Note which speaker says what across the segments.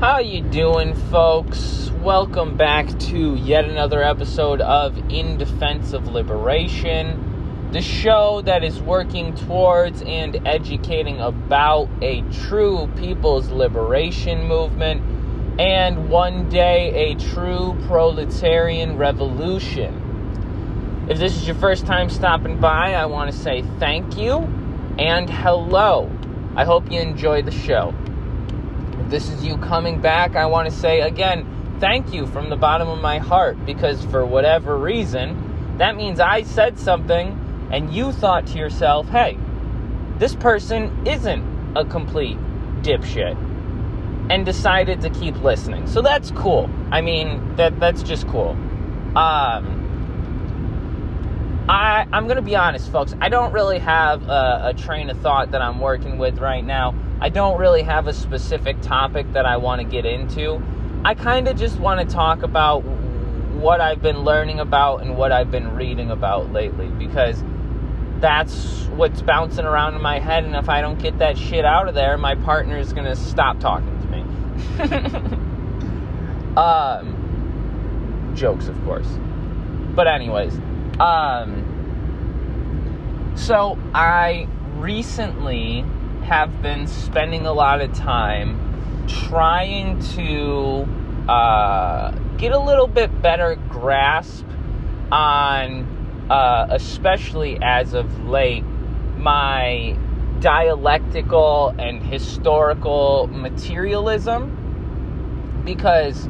Speaker 1: How you doing, folks? Welcome back to yet another episode of In Defense of Liberation, the show that is working towards and educating about a true people's liberation movement and one day a true proletarian revolution. If this is your first time stopping by, I want to say thank you and hello. I hope you enjoy the show. This is you coming back, I want to say again, thank you from the bottom of my heart because for whatever reason, that means I said something and you thought to yourself, hey, this person isn't a complete dipshit and decided to keep listening. So that's cool. I mean, that that's just cool. Um, I, I'm to be honest, folks. I don't really have a, a, train of thought that I'm working with right now. I don't really have a specific topic that I want to get into. I kind of just want to talk about what I've been learning about and what I've been reading about lately because that's what's bouncing around in my head. And if I don't get that shit out of there, my partner is going to stop talking to me. um, jokes, of course. But, anyways. Um, so I recently have been spending a lot of time trying to uh, get a little bit better grasp on, uh, especially as of late, my dialectical and historical materialism because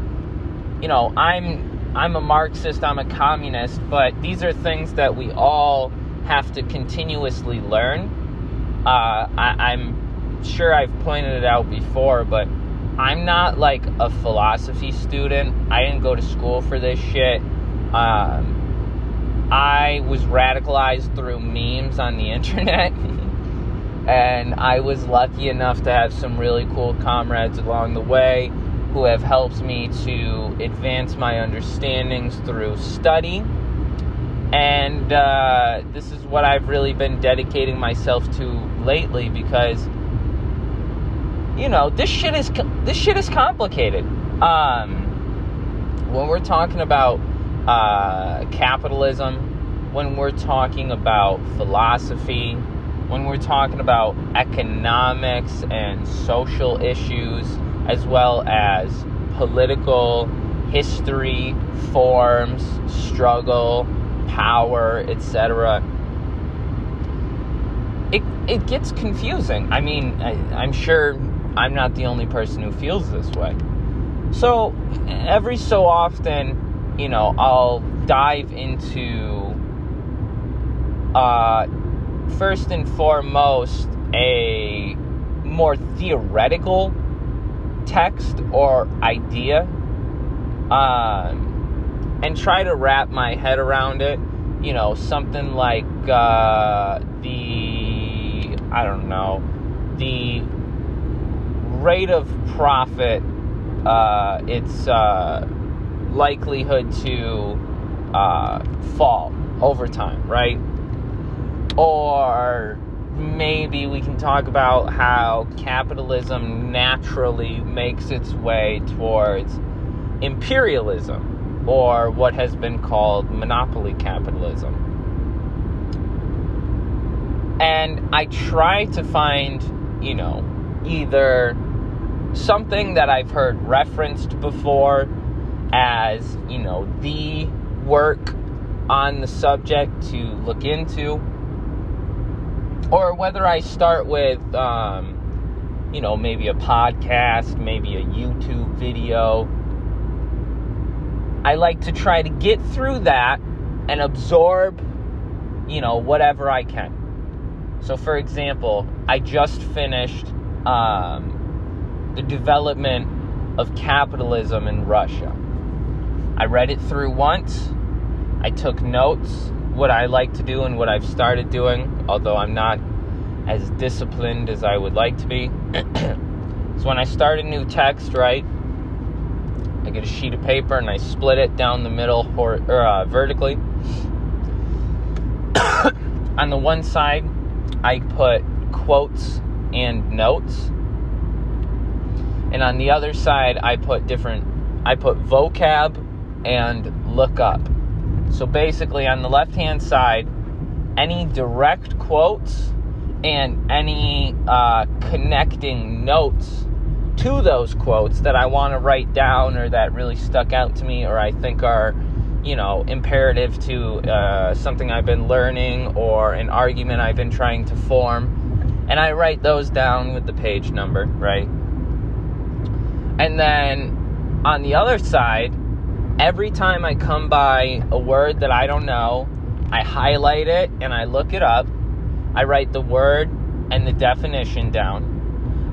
Speaker 1: you know I'm I'm a Marxist, I'm a communist, but these are things that we all have to continuously learn. Uh, I, am sure I've pointed it out before, but I'm not like a philosophy student. I didn't go to school for this shit. Um, I was radicalized through memes on the internet. and I was lucky enough to have some really cool comrades along the way who have helped me to advance my understandings through study. And uh, this is what I've really been dedicating myself to lately because, you know, this shit is this shit is complicated. Um, when we're talking about uh, capitalism, when we're talking about philosophy, when we're talking about economics and social issues as well as political history, forms, struggle, power, etc. It, it gets confusing. I mean, I, I'm sure I'm not the only person who feels this way. So, every so often, you know, I'll dive into, uh, first and foremost, a more theoretical text or idea um, and try to wrap my head around it. You know, something like uh, the, I don't know, the rate of profit, uh, its uh, likelihood to uh, fall over time, right? Or maybe we can talk about how capitalism naturally makes its way towards imperialism or what has been called monopoly capitalism. And I try to find, you know, either something that I've heard referenced before as, you know, the work on the subject to look into or whether I start with, um, you know, maybe a podcast, maybe a YouTube video. I like to try to get through that and absorb, you know, whatever I can. So, for example, I just finished um, the development of capitalism in Russia. I read it through once. I took notes what I like to do and what I've started doing, although I'm not as disciplined as I would like to be. so when I start a new text, right, I get a sheet of paper and I split it down the middle or, or uh, vertically. On the one side, I put quotes and notes. And on the other side, I put different, I put vocab and look up. So basically, on the left hand side, any direct quotes and any uh, connecting notes to those quotes that I want to write down or that really stuck out to me or I think are, you know, imperative to uh, something I've been learning or an argument I've been trying to form. And I write those down with the page number, right? And then on the other side, every time I come by a word that I don't know, I highlight it and I look it up. I write the word and the definition down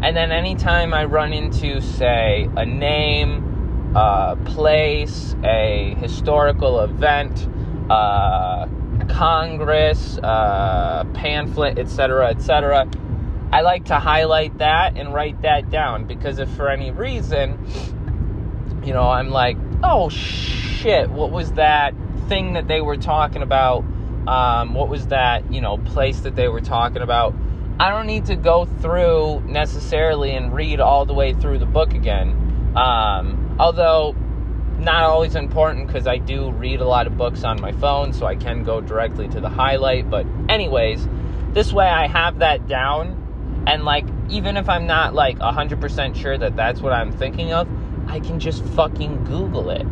Speaker 1: and then anytime I run into, say, a name, a place, a historical event, Congress, pamphlet, etc., etc., I like to highlight that and write that down because if for any reason, you know, I'm like, oh shit, what was that thing that they were talking about? Um, what was that, you know, place that they were talking about? I don't need to go through necessarily and read all the way through the book again. Um, although, not always important because I do read a lot of books on my phone, so I can go directly to the highlight. But, anyways, this way I have that down. And, like, even if I'm not, like, 100% sure that that's what I'm thinking of, I can just fucking Google it.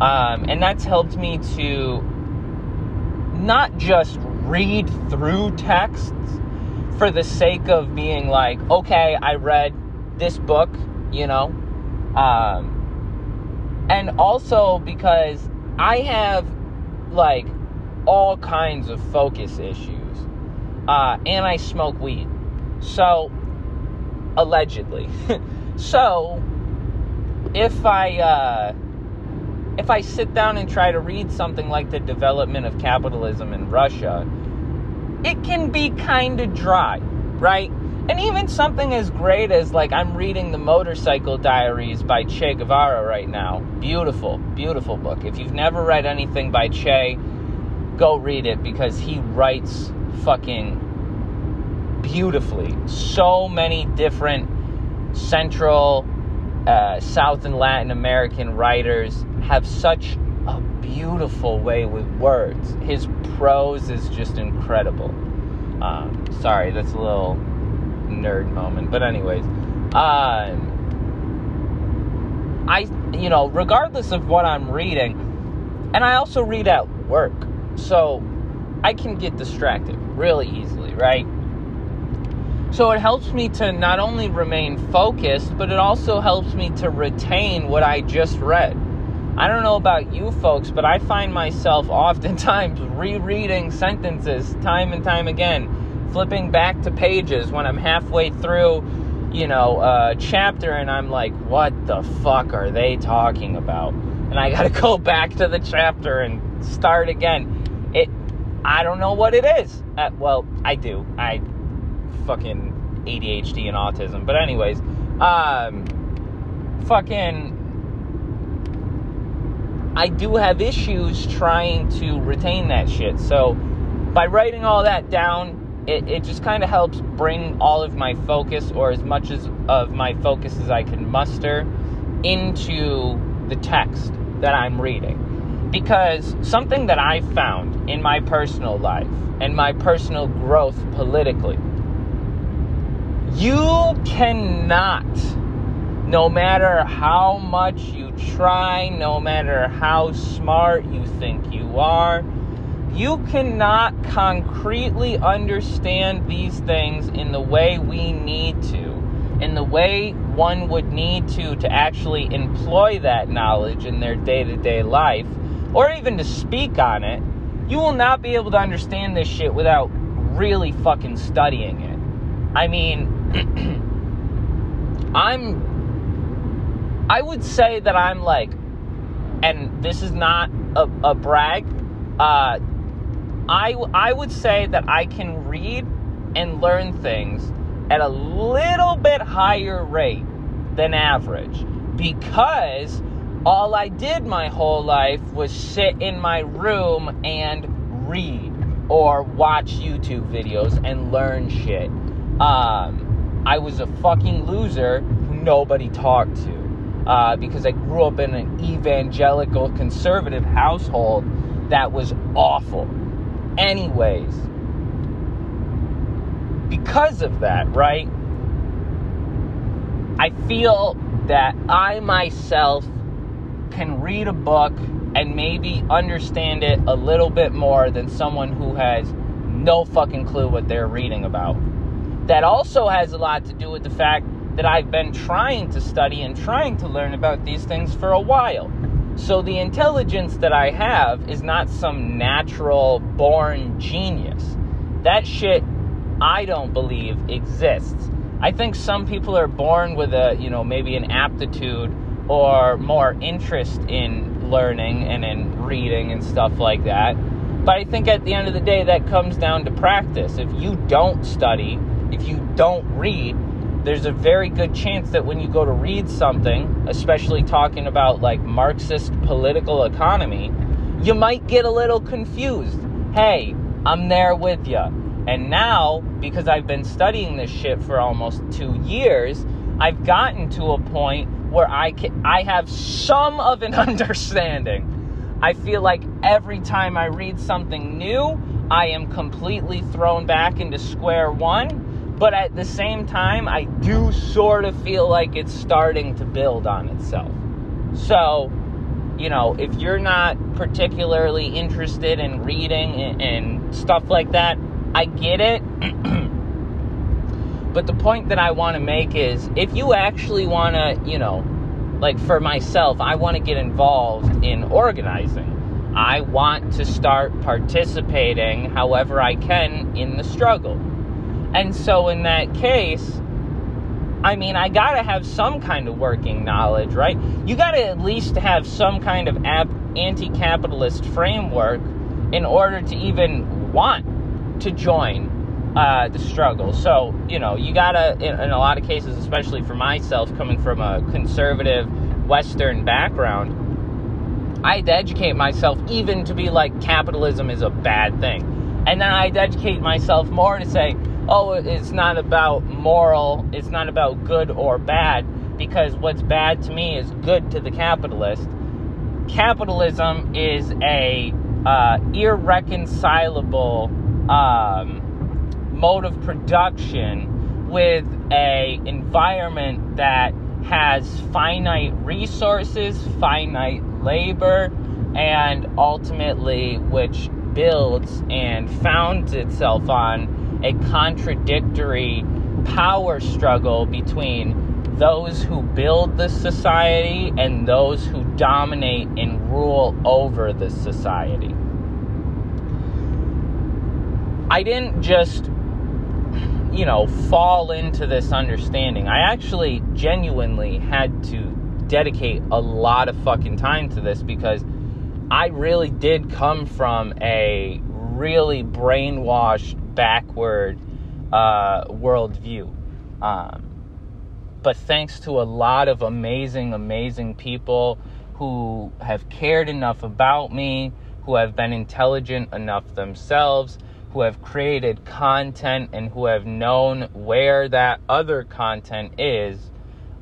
Speaker 1: Um, and that's helped me to not just read through texts for the sake of being like, okay, I read this book, you know, um, and also because I have like all kinds of focus issues, uh, and I smoke weed, so allegedly, so if I uh, if I sit down and try to read something like the development of capitalism in Russia it can be kind of dry, right? And even something as great as like I'm reading the Motorcycle Diaries by Che Guevara right now. Beautiful, beautiful book. If you've never read anything by Che, go read it because he writes fucking beautifully. So many different Central, uh, South, and Latin American writers have such beautiful way with words. His prose is just incredible. Um, sorry, that's a little nerd moment, but anyways, um, I you know regardless of what I'm reading, and I also read at work, so I can get distracted really easily, right? So it helps me to not only remain focused, but it also helps me to retain what I just read. I don't know about you folks, but I find myself oftentimes rereading sentences time and time again, flipping back to pages when I'm halfway through, you know, a chapter and I'm like, what the fuck are they talking about? And I gotta go back to the chapter and start again. It, I don't know what it is. Uh, well, I do. I fucking ADHD and autism. But anyways, um, fucking I do have issues trying to retain that shit. So by writing all that down, it, it just kind of helps bring all of my focus, or as much as of my focus as I can muster, into the text that I'm reading. Because something that I found in my personal life and my personal growth politically, you cannot no matter how much you try, no matter how smart you think you are, you cannot concretely understand these things in the way we need to, in the way one would need to to actually employ that knowledge in their day to day life, or even to speak on it. You will not be able to understand this shit without really fucking studying it. I mean, I'm I would say that I'm like, and this is not a, a brag. Uh, I I would say that I can read and learn things at a little bit higher rate than average because all I did my whole life was sit in my room and read or watch YouTube videos and learn shit. Um, I was a fucking loser nobody talked to. Uh, because I grew up in an evangelical conservative household that was awful. Anyways, because of that, right? I feel that I myself can read a book and maybe understand it a little bit more than someone who has no fucking clue what they're reading about. That also has a lot to do with the fact that I've been trying to study and trying to learn about these things for a while. So the intelligence that I have is not some natural born genius. That shit I don't believe exists. I think some people are born with a, you know, maybe an aptitude or more interest in learning and in reading and stuff like that. But I think at the end of the day, that comes down to practice. If you don't study, if you don't read, there's a very good chance that when you go to read something, especially talking about like Marxist political economy, you might get a little confused. Hey, I'm there with you. And now, because I've been studying this shit for almost two years, I've gotten to a point where I can, I have some of an understanding. I feel like every time I read something new, I am completely thrown back into square one but at the same time, I do sort of feel like it's starting to build on itself. So, you know, if you're not particularly interested in reading and, stuff like that, I get it. but the point that I want to make is if you actually want to, you know, like for myself, I want to get involved in organizing. I want to start participating however I can in the struggle. And so, in that case, I mean, I gotta have some kind of working knowledge, right? You gotta at least have some kind of anti capitalist framework in order to even want to join uh, the struggle. So, you know, you gotta, in, in a lot of cases, especially for myself, coming from a conservative Western background, I had to educate myself even to be like capitalism is a bad thing. And then I had to educate myself more to say, oh, it's not about moral, it's not about good or bad, because what's bad to me is good to the capitalist. Capitalism is a uh, irreconcilable um, mode of production with a environment that has finite resources, finite labor, and ultimately which builds and founds itself on a contradictory power struggle between those who build the society and those who dominate and rule over the society. I didn't just, you know, fall into this understanding. I actually genuinely had to dedicate a lot of fucking time to this because I really did come from a really brainwashed backward uh, worldview. Um, but thanks to a lot of amazing, amazing people who have cared enough about me, who have been intelligent enough themselves, who have created content and who have known where that other content is,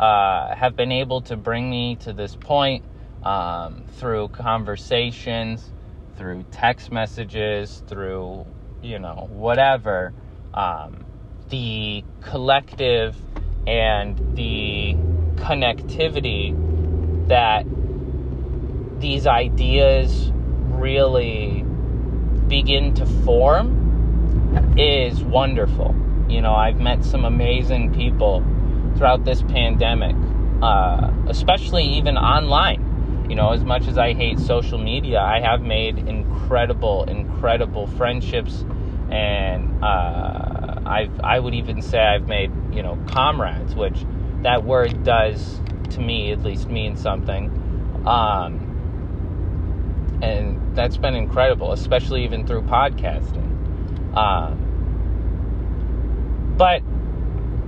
Speaker 1: uh, have been able to bring me to this point um, through conversations, through text messages, through you know, whatever, um, the collective and the connectivity that these ideas really begin to form is wonderful. You know, I've met some amazing people throughout this pandemic, uh, especially even online. You know, as much as I hate social media, I have made incredible, incredible friendships and uh, I've I would even say I've made you know comrades, which that word does to me at least mean something, um, and that's been incredible, especially even through podcasting. Um, but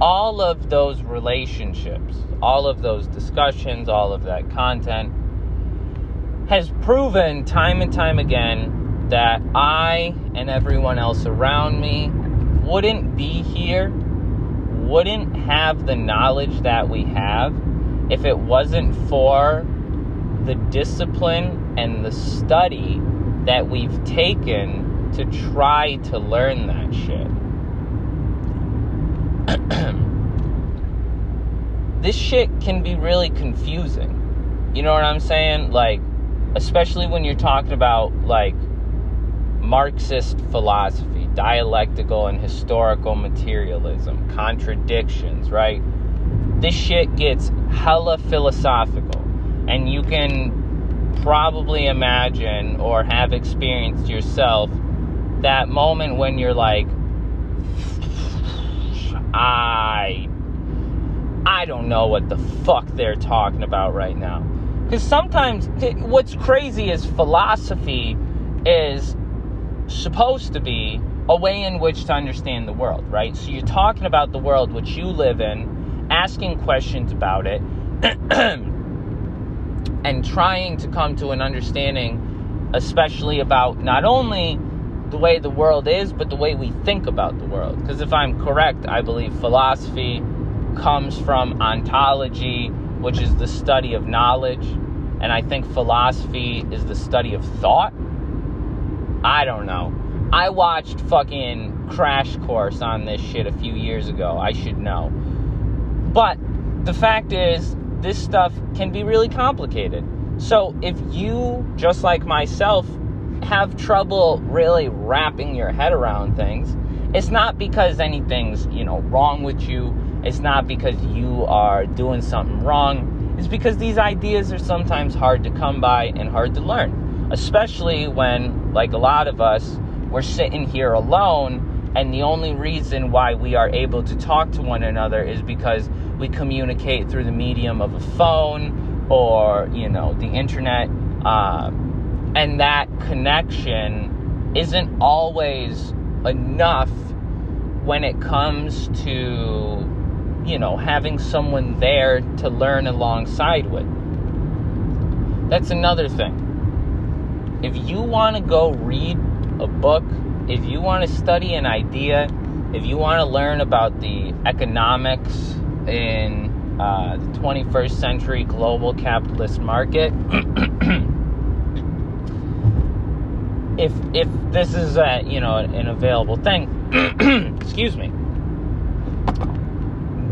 Speaker 1: all of those relationships, all of those discussions, all of that content has proven time and time again that I and everyone else around me wouldn't be here, wouldn't have the knowledge that we have if it wasn't for the discipline and the study that we've taken to try to learn that shit. this shit can be really confusing. You know what I'm saying? Like, especially when you're talking about, like, Marxist philosophy, dialectical and historical materialism, contradictions, right? This shit gets hella philosophical. And you can probably imagine or have experienced yourself that moment when you're like, I I don't know what the fuck they're talking about right now. Because sometimes what's crazy is philosophy is supposed to be a way in which to understand the world, right? So you're talking about the world which you live in, asking questions about it, and trying to come to an understanding, especially about not only the way the world is, but the way we think about the world. Because if I'm correct, I believe philosophy comes from ontology, which is the study of knowledge. And I think philosophy is the study of thought. I don't know. I watched fucking Crash Course on this shit a few years ago. I should know. But the fact is, this stuff can be really complicated. So if you, just like myself, have trouble really wrapping your head around things, it's not because anything's, you know, wrong with you it's not because you are doing something wrong. It's because these ideas are sometimes hard to come by and hard to learn. Especially when, like a lot of us, we're sitting here alone, and the only reason why we are able to talk to one another is because we communicate through the medium of a phone or, you know, the internet. Uh, and that connection isn't always enough when it comes to you know, having someone there to learn alongside with. That's another thing. If you want to go read a book, if you want to study an idea, if you want to learn about the economics in uh, the 21st century global capitalist market, if if this is a you know an available thing, excuse me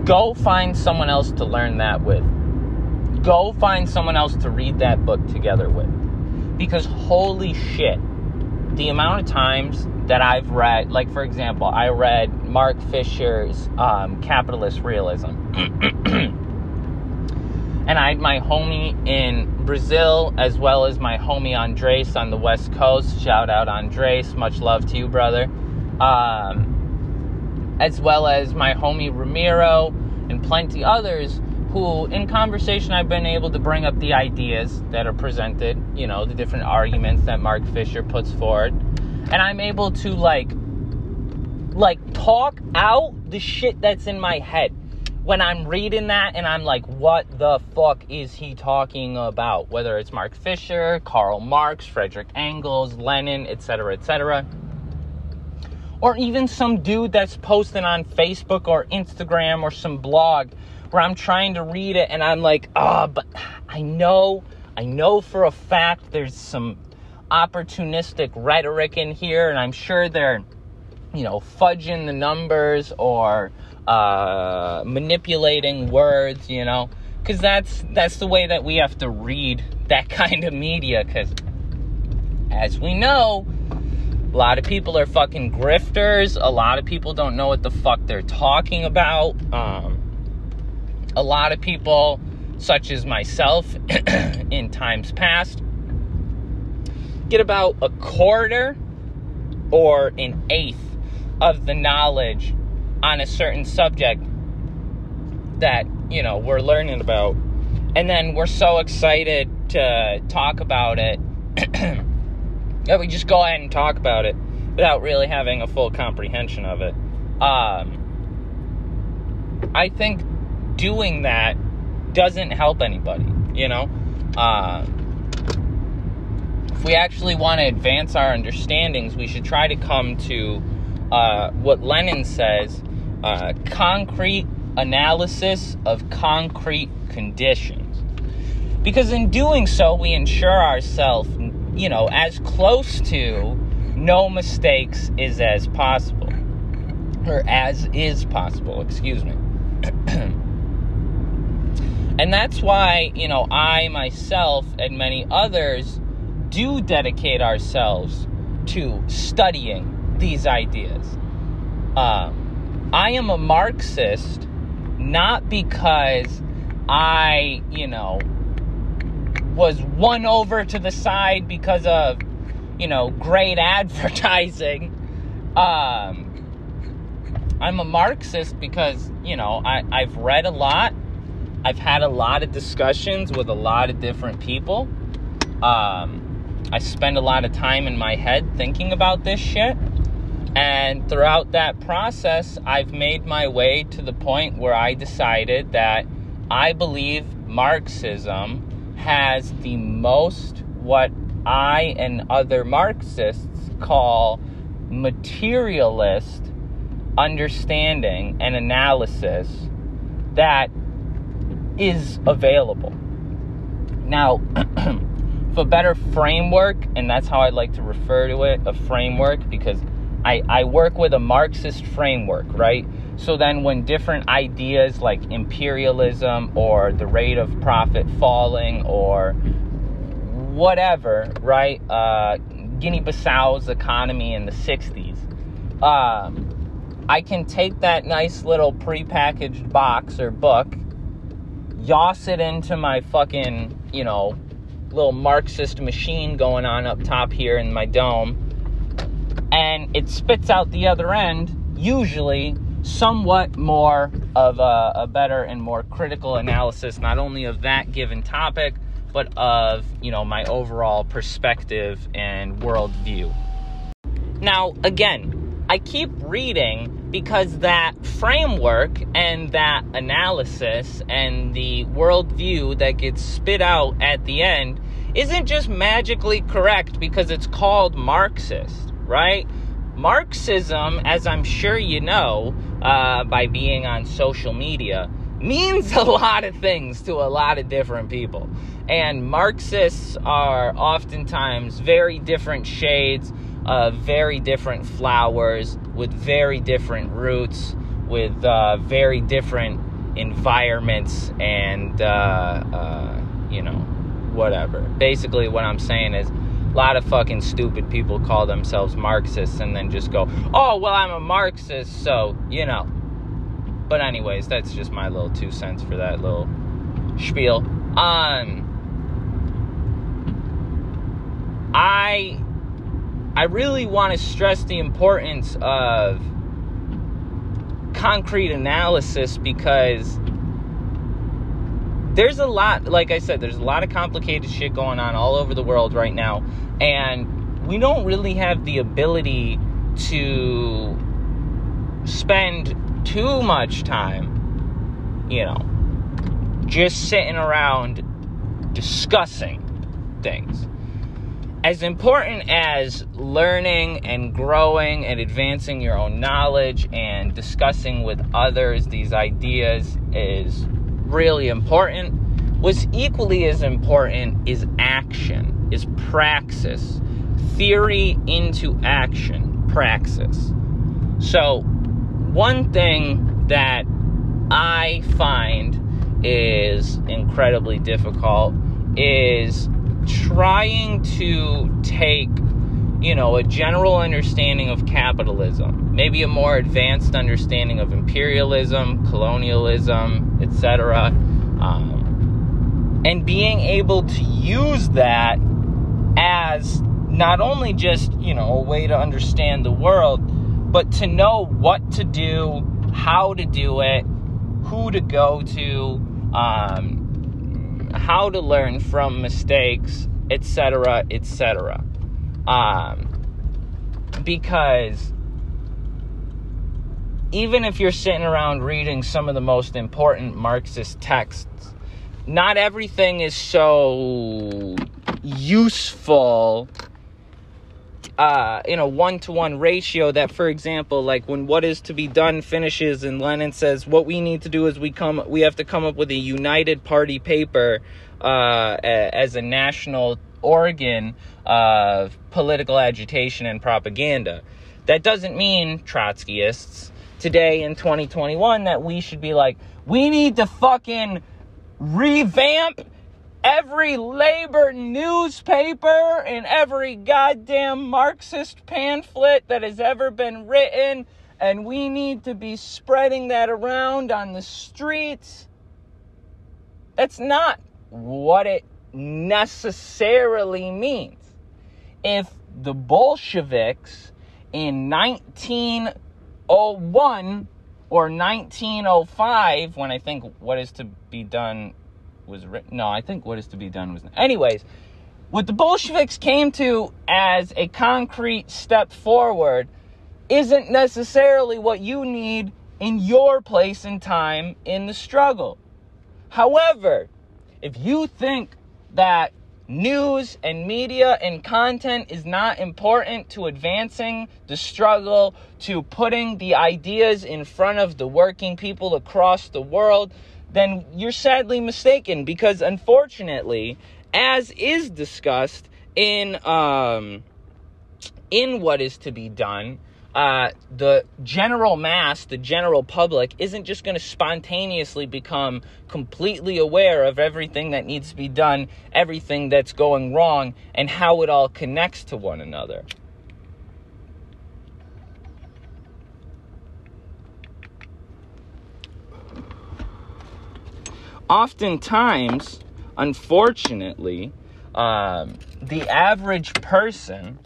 Speaker 1: Go find someone else to learn that with. Go find someone else to read that book together with. Because holy shit, the amount of times that I've read, like for example, I read Mark Fisher's um, Capitalist Realism. and I had my homie in Brazil as well as my homie Andres on the West Coast. Shout out Andres, much love to you, brother. Um, as well as my homie Ramiro and plenty others who, in conversation, I've been able to bring up the ideas that are presented, you know, the different arguments that Mark Fisher puts forward. And I'm able to, like, like talk out the shit that's in my head when I'm reading that and I'm like, what the fuck is he talking about? Whether it's Mark Fisher, Karl Marx, Frederick Engels, Lenin, etc., etc or even some dude that's posting on Facebook or Instagram or some blog where I'm trying to read it and I'm like, oh, but I know, I know for a fact there's some opportunistic rhetoric in here, and I'm sure they're, you know, fudging the numbers or uh, manipulating words, you know, because that's that's the way that we have to read that kind of media. Because as we know, a lot of people are fucking grifters. A lot of people don't know what the fuck they're talking about. Um, a lot of people, such as myself in times past, get about a quarter or an eighth of the knowledge on a certain subject that, you know, we're learning about. And then we're so excited to talk about it yeah, we just go ahead and talk about it without really having a full comprehension of it. Um, I think doing that doesn't help anybody, you know? Uh, if we actually want to advance our understandings, we should try to come to uh, what Lenin says uh, concrete analysis of concrete conditions. Because in doing so, we ensure ourselves, you know, as close to no mistakes is as possible. Or as is possible, excuse me. and that's why, you know, I myself and many others do dedicate ourselves to studying these ideas. Um, I am a Marxist not because I, you know, was won over to the side because of, you know, great advertising. Um, I'm a Marxist because, you know, I, I've read a lot. I've had a lot of discussions with a lot of different people. Um, I spend a lot of time in my head thinking about this shit. And throughout that process, I've made my way to the point where I decided that I believe Marxism has the most what I and other Marxists call materialist understanding and analysis that is available. Now, for better framework, and that's how I like to refer to it a framework because I, I work with a Marxist framework, right? So then, when different ideas like imperialism or the rate of profit falling or whatever, right? Uh, Guinea Bissau's economy in the 60s, um, I can take that nice little prepackaged box or book, yoss it into my fucking, you know, little Marxist machine going on up top here in my dome and it spits out the other end, usually somewhat more of a, a, better and more critical analysis, not only of that given topic, but of you know my overall perspective and worldview. Now, again, I keep reading because that framework and that analysis and the worldview that gets spit out at the end isn't just magically correct because it's called Marxist right? Marxism, as I'm sure you know uh, by being on social media, means a lot of things to a lot of different people. And Marxists are oftentimes very different shades of very different flowers with very different roots, with uh, very different environments, and, uh, uh you know, whatever. Basically, what I'm saying is a lot of fucking stupid people call themselves Marxists and then just go, oh, well, I'm a Marxist, so, you know. But, anyways, that's just my little two cents for that little spiel. Um, I, I really want to stress the importance of concrete analysis because there's a lot, like I said, there's a lot of complicated shit going on all over the world right now. And we don't really have the ability to spend too much time, you know, just sitting around discussing things. As important as learning and growing and advancing your own knowledge and discussing with others these ideas is really important what's equally as important is action, is praxis, theory into action, praxis. So, one thing that I find is incredibly difficult is trying to take you know, a general understanding of capitalism, maybe a more advanced understanding of imperialism, colonialism, etc., um, and being able to use that as not only just, you know, a way to understand the world, but to know what to do, how to do it, who to go to, um, how to learn from mistakes, etc., etc. Um, because even if you're sitting around reading some of the most important Marxist texts, not everything is so useful uh, in a one to one ratio that, for example, like when what is to be done finishes and Lenin says what we need to do is we come we have to come up with a united party paper uh, as a national organ of political agitation and propaganda. That doesn't mean Trotskyists today in 2021 that we should be like, we need to fucking revamp every labor newspaper and every goddamn Marxist pamphlet that has ever been written, and we need to be spreading that around on the streets. That's not what it necessarily means. If the Bolsheviks in 1901 or 1905, when I think what is to be done was written. No, I think what is to be done was. Anyways, what the Bolsheviks came to as a concrete step forward isn't necessarily what you need in your place and time in the struggle. However, if you think that news and media and content is not important to advancing the struggle, to putting the ideas in front of the working people across the world, then you're sadly mistaken because unfortunately, as is discussed in um, in what is to be done, uh, the general mass, the general public, isn't just going to spontaneously become completely aware of everything that needs to be done, everything that's going wrong, and how it all connects to one another. Oftentimes, unfortunately, um, the average person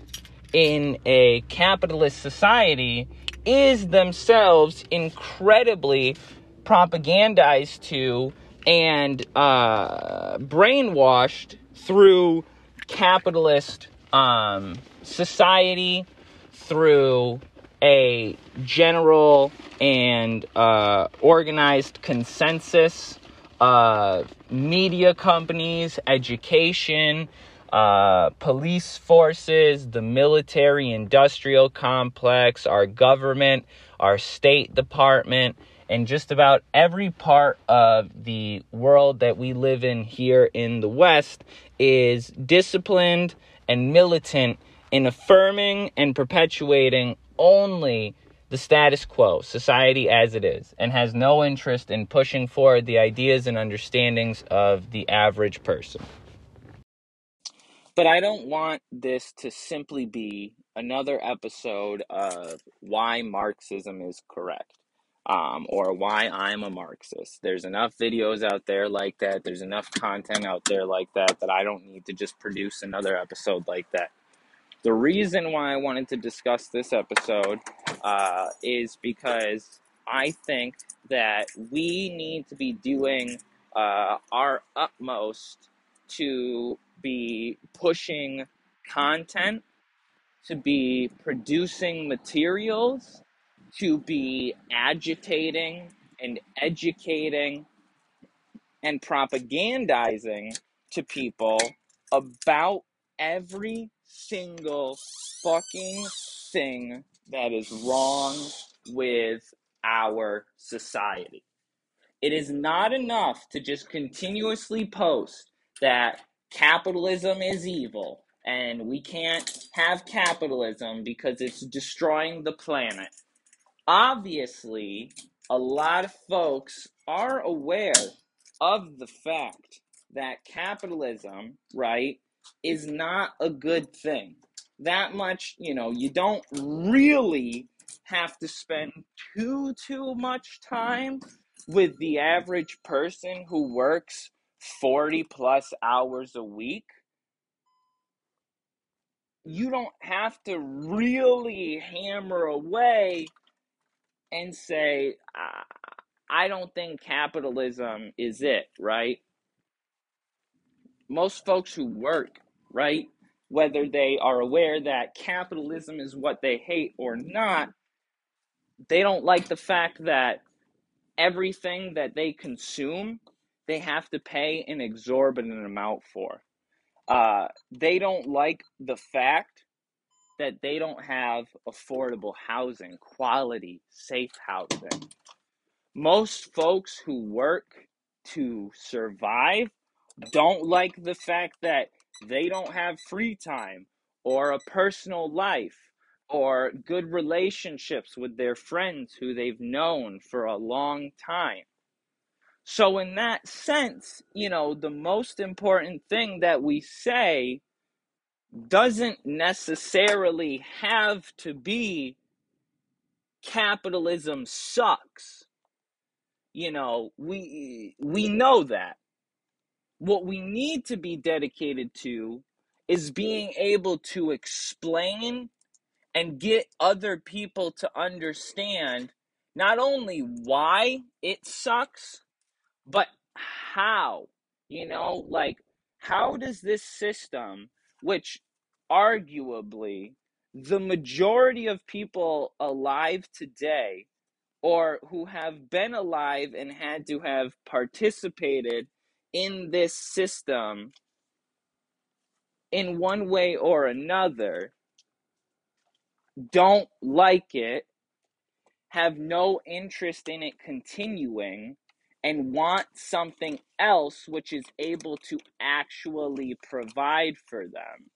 Speaker 1: in a capitalist society is themselves incredibly propagandized to and uh, brainwashed through capitalist um, society, through a general and uh, organized consensus uh, media companies, education, uh, police forces, the military industrial complex, our government, our State Department, and just about every part of the world that we live in here in the West is disciplined and militant in affirming and perpetuating only the status quo, society as it is, and has no interest in pushing forward the ideas and understandings of the average person. But I don't want this to simply be another episode of why Marxism is correct. Um, or why I'm a Marxist. There's enough videos out there like that. There's enough content out there like that that I don't need to just produce another episode like that. The reason why I wanted to discuss this episode uh, is because I think that we need to be doing uh, our utmost to be pushing content, to be producing materials, to be agitating and educating and propagandizing to people about every single fucking thing that is wrong with our society. It is not enough to just continuously post that capitalism is evil and we can't have capitalism because it's destroying the planet. Obviously, a lot of folks are aware of the fact that capitalism, right, is not a good thing. That much, you know, you don't really have to spend too too much time with the average person who works 40 plus hours a week. You don't have to really hammer away and say, I don't think capitalism is it, right? Most folks who work, right, whether they are aware that capitalism is what they hate or not, they don't like the fact that everything that they consume, they have to pay an exorbitant amount for. Uh, they don't like the fact that they don't have affordable housing, quality, safe housing. Most folks who work to survive don't like the fact that they don't have free time or a personal life or good relationships with their friends who they've known for a long time. So, in that sense, you know, the most important thing that we say doesn't necessarily have to be capitalism sucks. You know, we we know that. What we need to be dedicated to is being able to explain and get other people to understand not only why it sucks, but how you know like how does this system which arguably the majority of people alive today or who have been alive and had to have participated in this system in one way or another don't like it have no interest in it continuing and want something else which is able to actually provide for them.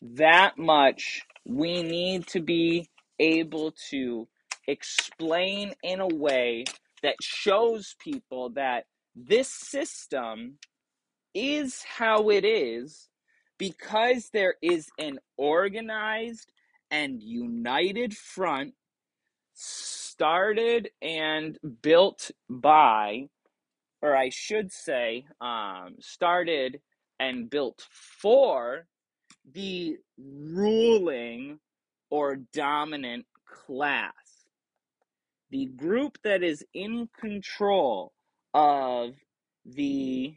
Speaker 1: That much we need to be able to explain in a way that shows people that this system is how it is because there is an organized and united front started and built by, or I should say, um, started and built for the ruling or dominant class. The group that is in control of the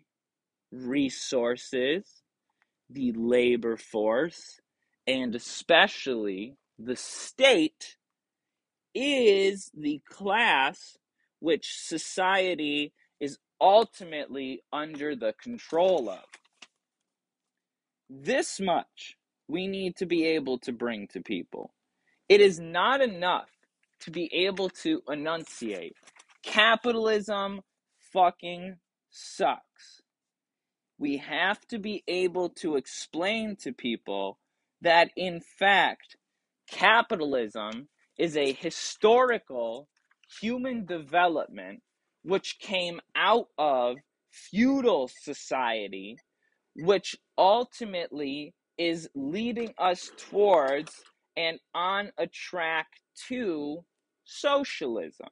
Speaker 1: mm-hmm. resources, the labor force, and especially the state is the class which society is ultimately under the control of. This much we need to be able to bring to people. It is not enough to be able to enunciate capitalism fucking sucks. We have to be able to explain to people that, in fact, capitalism is a historical human development which came out of feudal society, which ultimately is leading us towards and on a track to socialism.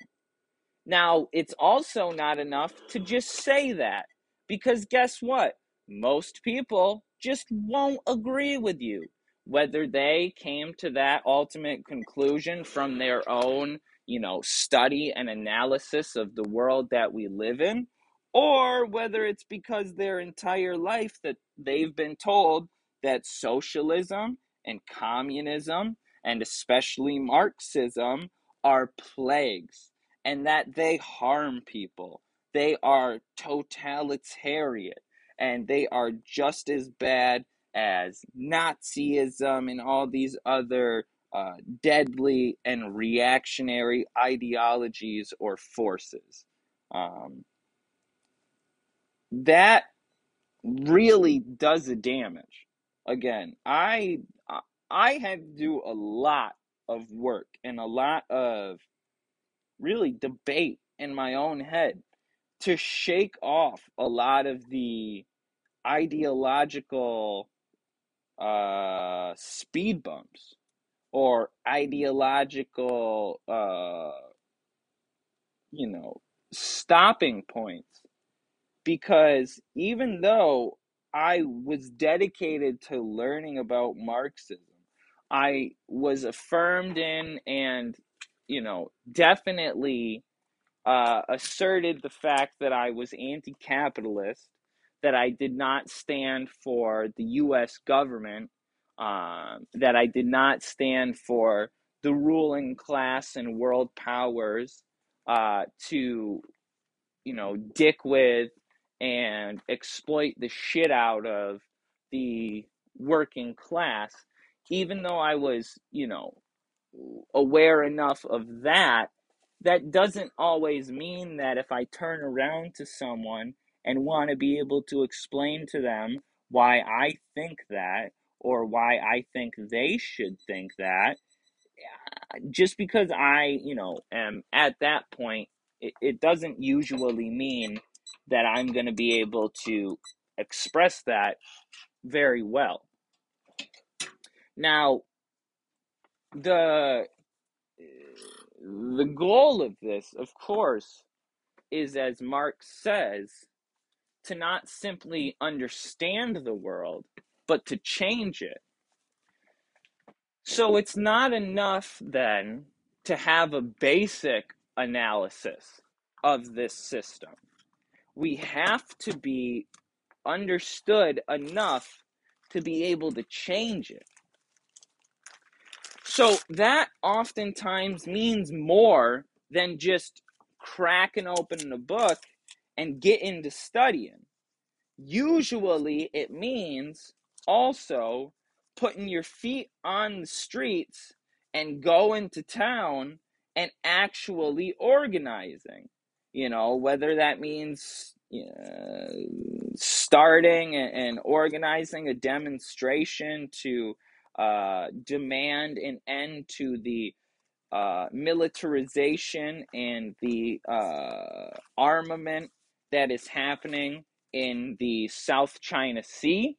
Speaker 1: Now, it's also not enough to just say that, because guess what? Most people just won't agree with you whether they came to that ultimate conclusion from their own, you know, study and analysis of the world that we live in, or whether it's because their entire life that they've been told that socialism and communism and especially Marxism are plagues and that they harm people. They are totalitarian and they are just as bad as Nazism and all these other uh, deadly and reactionary ideologies or forces. Um, that really does a damage. Again, I I had to do a lot of work and a lot of really debate in my own head to shake off a lot of the ideological uh, speed bumps or ideological, uh, you know, stopping points. Because even though I was dedicated to learning about Marxism, I was affirmed in and, you know, definitely uh, asserted the fact that I was anti capitalist that I did not stand for the US government, um, that I did not stand for the ruling class and world powers uh, to, you know, dick with and exploit the shit out of the working class, even though I was, you know, aware enough of that, that doesn't always mean that if I turn around to someone and want to be able to explain to them why I think that or why I think they should think that, just because I, you know, am at that point, it, it doesn't usually mean that I'm going to be able to express that very well. Now, the the goal of this, of course, is as Marx says, to not simply understand the world, but to change it. So it's not enough then to have a basic analysis of this system. We have to be understood enough to be able to change it. So that oftentimes means more than just cracking open a book and getting to studying. Usually it means also putting your feet on the streets and going to town and actually organizing. You know, whether that means starting and organizing a demonstration to uh, demand an end to the uh, militarization and the uh, armament that is happening in the South China Sea,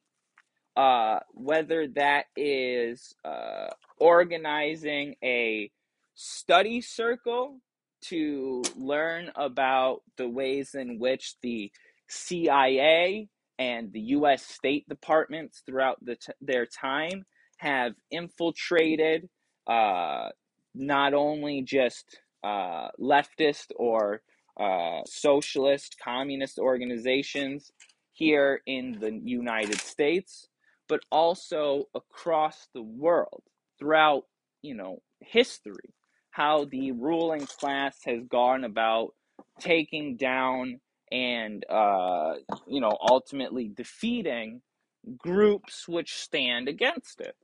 Speaker 1: uh, whether that is uh, organizing a study circle to learn about the ways in which the CIA and the U.S. State Departments throughout the t- their time have infiltrated uh, not only just uh, leftist or uh, socialist, communist organizations here in the United States, but also across the world throughout, you know, history, how the ruling class has gone about taking down and, uh, you know, ultimately defeating groups which stand against it.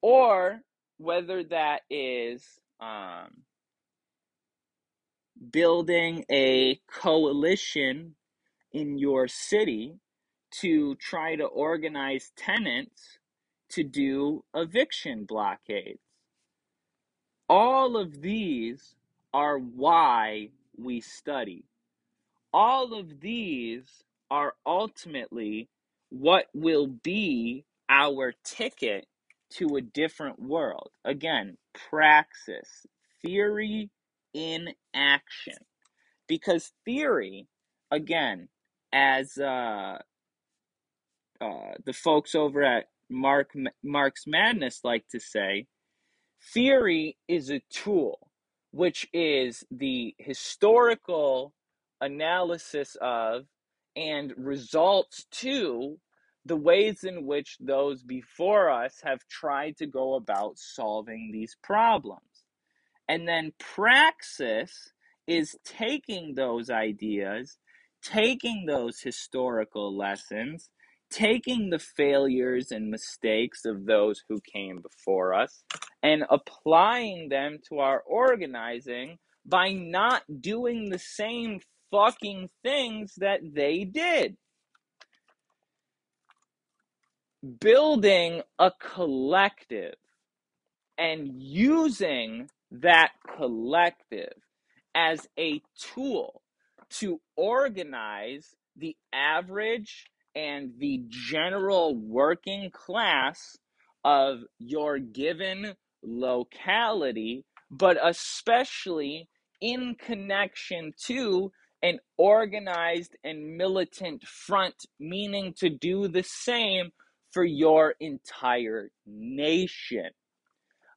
Speaker 1: Or whether that is um, building a coalition in your city to try to organize tenants to do eviction blockades. All of these are why we study. All of these are ultimately what will be our ticket to a different world. Again, praxis, theory in action. Because theory, again, as uh, uh, the folks over at Mark Marx Madness like to say, theory is a tool, which is the historical analysis of and results to the ways in which those before us have tried to go about solving these problems. And then praxis is taking those ideas, taking those historical lessons, taking the failures and mistakes of those who came before us, and applying them to our organizing by not doing the same fucking things that they did. Building a collective and using that collective as a tool to organize the average and the general working class of your given locality, but especially in connection to an organized and militant front, meaning to do the same for your entire nation.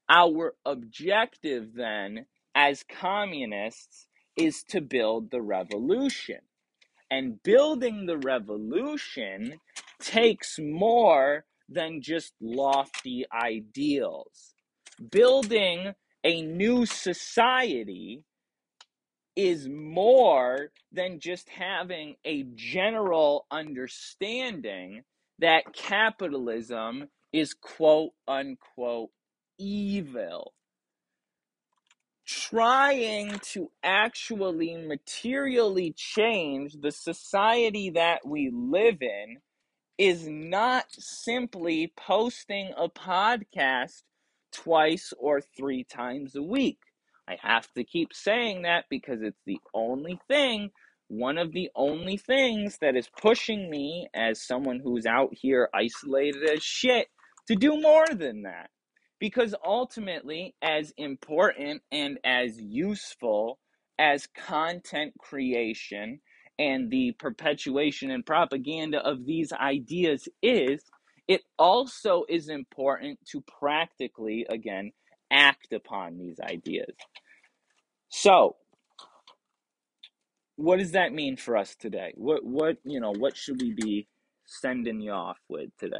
Speaker 1: Our objective then, as communists, is to build the revolution. And building the revolution takes more than just lofty ideals. Building a new society is more than just having a general understanding that capitalism is quote unquote evil. Trying to actually materially change the society that we live in is not simply posting a podcast twice or three times a week. I have to keep saying that because it's the only thing, one of the only things that is pushing me as someone who's out here isolated as shit to do more than that. Because ultimately, as important and as useful as content creation and the perpetuation and propaganda of these ideas is, it also is important to practically, again, act upon these ideas. So, what does that mean for us today? What what you know, what should we be sending you off with today?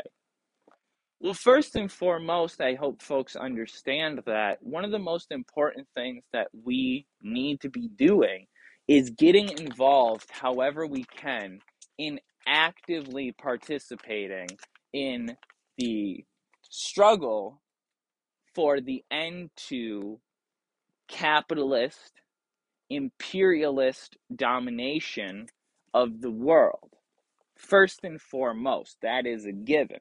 Speaker 1: Well, first and foremost, I hope folks understand that one of the most important things that we need to be doing is getting involved however we can in actively participating in the struggle for the end to capitalist, imperialist domination of the world. First and foremost, that is a given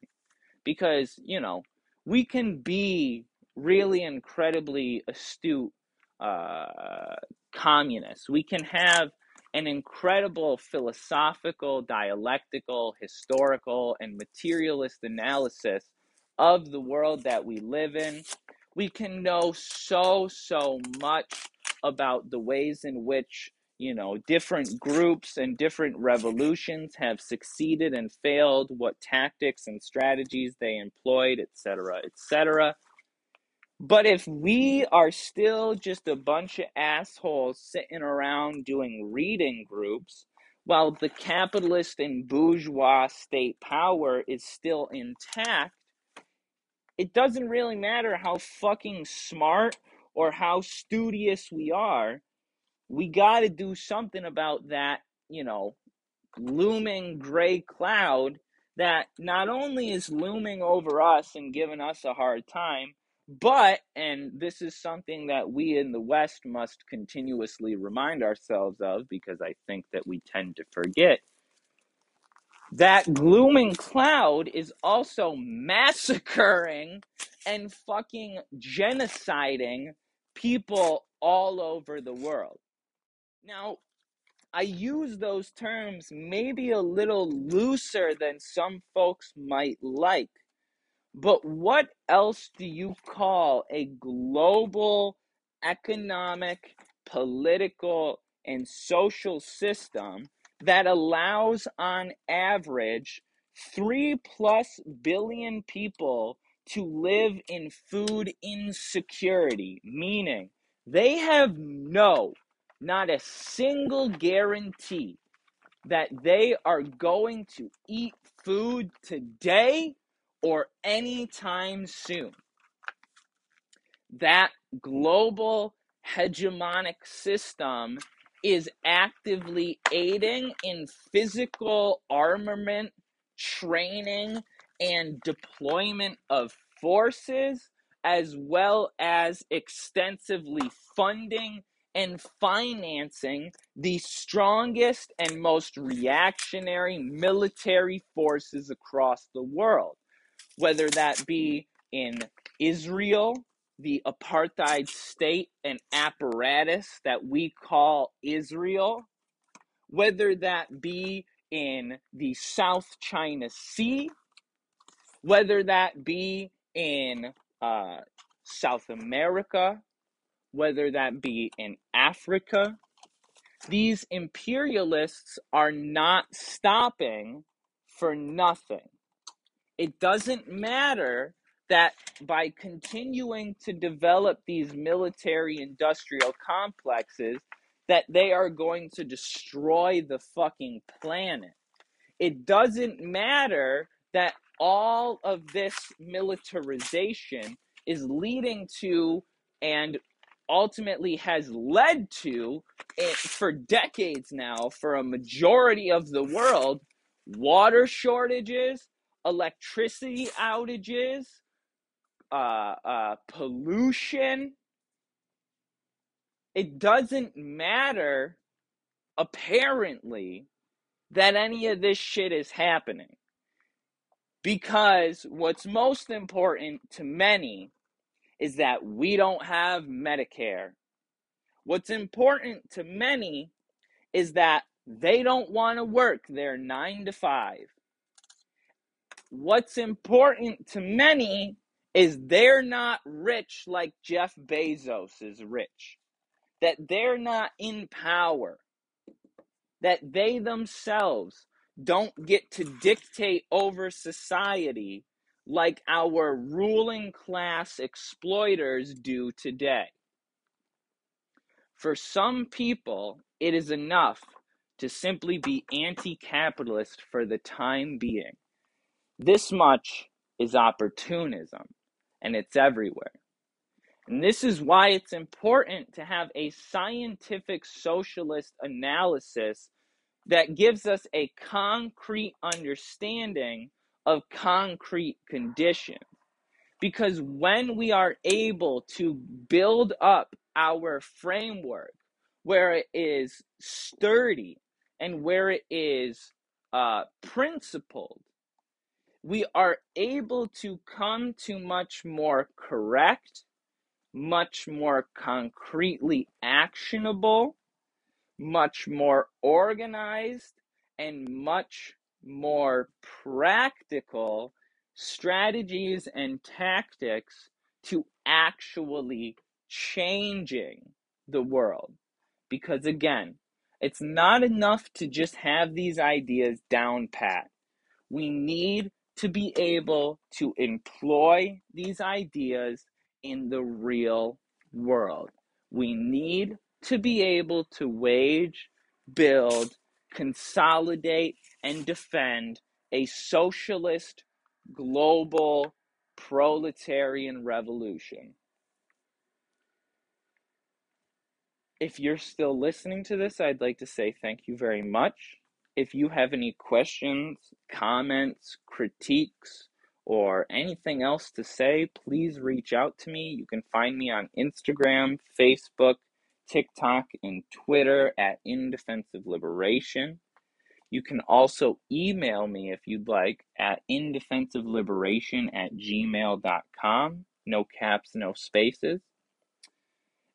Speaker 1: because you know we can be really incredibly astute uh, communists. We can have an incredible philosophical, dialectical, historical, and materialist analysis of the world that we live in. We can know so, so much about the ways in which you know different groups and different revolutions have succeeded and failed what tactics and strategies they employed etc etc but if we are still just a bunch of assholes sitting around doing reading groups while the capitalist and bourgeois state power is still intact it doesn't really matter how fucking smart or how studious we are we got to do something about that, you know, looming gray cloud that not only is looming over us and giving us a hard time, but, and this is something that we in the West must continuously remind ourselves of because I think that we tend to forget, that glooming cloud is also massacring and fucking genociding people all over the world. Now, I use those terms maybe a little looser than some folks might like, but what else do you call a global economic, political, and social system that allows, on average, three plus billion people to live in food insecurity, meaning they have no not a single guarantee that they are going to eat food today or anytime soon. That global hegemonic system is actively aiding in physical armament, training, and deployment of forces, as well as extensively funding and financing the strongest and most reactionary military forces across the world, whether that be in Israel, the apartheid state and apparatus that we call Israel, whether that be in the South China Sea, whether that be in uh, South America, whether that be in Africa. These imperialists are not stopping for nothing. It doesn't matter that by continuing to develop these military industrial complexes that they are going to destroy the fucking planet. It doesn't matter that all of this militarization is leading to and ultimately has led to for decades now for a majority of the world water shortages electricity outages, uh, uh, pollution. It doesn't matter, apparently, that any of this shit is happening. Because what's most important to many is that we don't have Medicare. What's important to many is that they don't want to work their nine to five. What's important to many is they're not rich like Jeff Bezos is rich, that they're not in power, that they themselves don't get to dictate over society like our ruling class exploiters do today. For some people, it is enough to simply be anti capitalist for the time being. This much is opportunism, and it's everywhere. And this is why it's important to have a scientific socialist analysis that gives us a concrete understanding of concrete conditions. Because when we are able to build up our framework where it is sturdy and where it is uh, principled, we are able to come to much more correct, much more concretely actionable, much more organized, and much more practical strategies and tactics to actually changing the world. Because again, it's not enough to just have these ideas down pat. We need to be able to employ these ideas in the real world. We need to be able to wage, build, consolidate, and defend a socialist global proletarian revolution. If you're still listening to this, I'd like to say thank you very much. If you have any questions, comments, critiques, or anything else to say, please reach out to me. You can find me on Instagram, Facebook, TikTok, and Twitter at In Defense of Liberation. You can also email me if you'd like at indefenseofliberation at gmail.com. No caps, no spaces.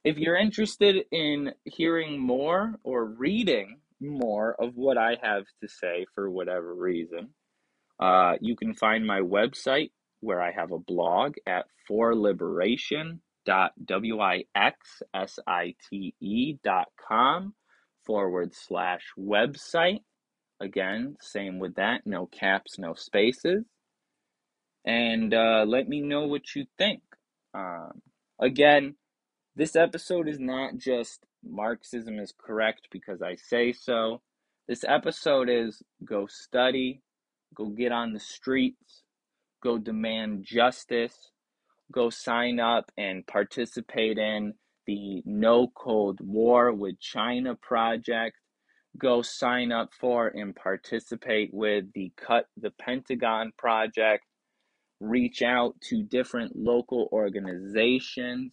Speaker 1: If you're interested in hearing more or reading more of what I have to say for whatever reason, uh, you can find my website where I have a blog at forliberation.wixsite.com forward slash website. Again, same with that, no caps, no spaces. And uh, let me know what you think. Um, again, this episode is not just Marxism is correct because I say so. This episode is go study, go get on the streets, go demand justice, go sign up and participate in the No Cold War with China project go sign up for and participate with the Cut the Pentagon project, reach out to different local organizations,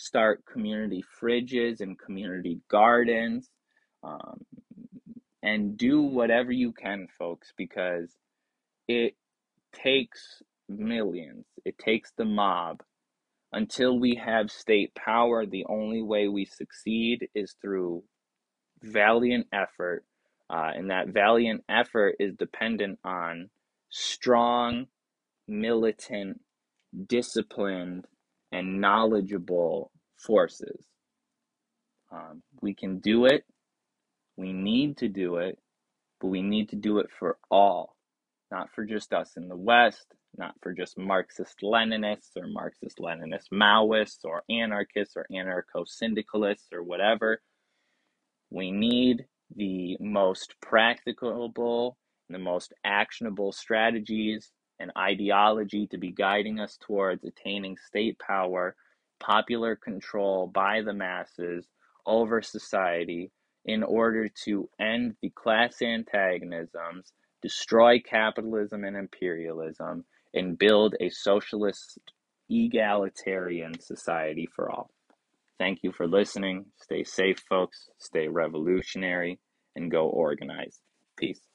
Speaker 1: start community fridges and community gardens, um, and do whatever you can, folks, because it takes millions, it takes the mob. Until we have state power, the only way we succeed is through valiant effort, uh, and that valiant effort is dependent on strong, militant, disciplined, and knowledgeable forces. Um, we can do it. We need to do it, but we need to do it for all, not for just us in the West, not for just Marxist Leninists or Marxist Leninist Maoists or anarchists or anarcho syndicalists or whatever. We need the most practicable, the most actionable strategies and ideology to be guiding us towards attaining state power, popular control by the masses over society in order to end the class antagonisms
Speaker 2: destroy capitalism and imperialism, and build a socialist, egalitarian society for all. Thank you for listening. Stay safe, folks. Stay revolutionary and go organize. Peace.